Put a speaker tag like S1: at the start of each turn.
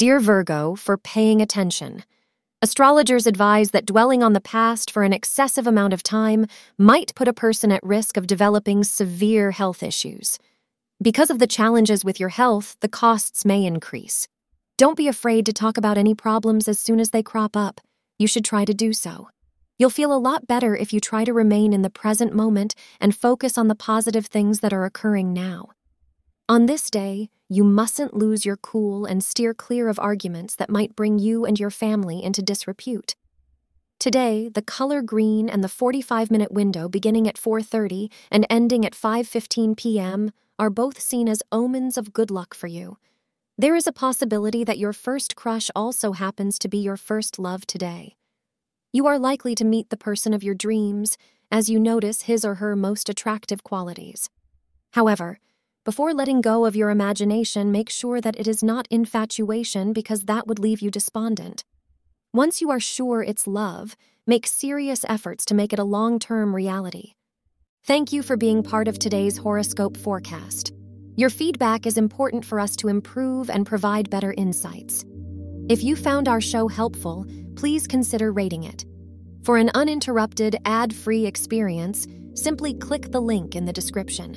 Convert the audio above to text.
S1: Dear Virgo, for paying attention. Astrologers advise that dwelling on the past for an excessive amount of time might put a person at risk of developing severe health issues. Because of the challenges with your health, the costs may increase. Don't be afraid to talk about any problems as soon as they crop up. You should try to do so. You'll feel a lot better if you try to remain in the present moment and focus on the positive things that are occurring now. On this day, you mustn't lose your cool and steer clear of arguments that might bring you and your family into disrepute. Today, the color green and the 45-minute window beginning at 4:30 and ending at 5:15 p.m. are both seen as omens of good luck for you. There is a possibility that your first crush also happens to be your first love today. You are likely to meet the person of your dreams as you notice his or her most attractive qualities. However, before letting go of your imagination, make sure that it is not infatuation because that would leave you despondent. Once you are sure it's love, make serious efforts to make it a long term reality. Thank you for being part of today's horoscope forecast. Your feedback is important for us to improve and provide better insights. If you found our show helpful, please consider rating it. For an uninterrupted, ad free experience, simply click the link in the description.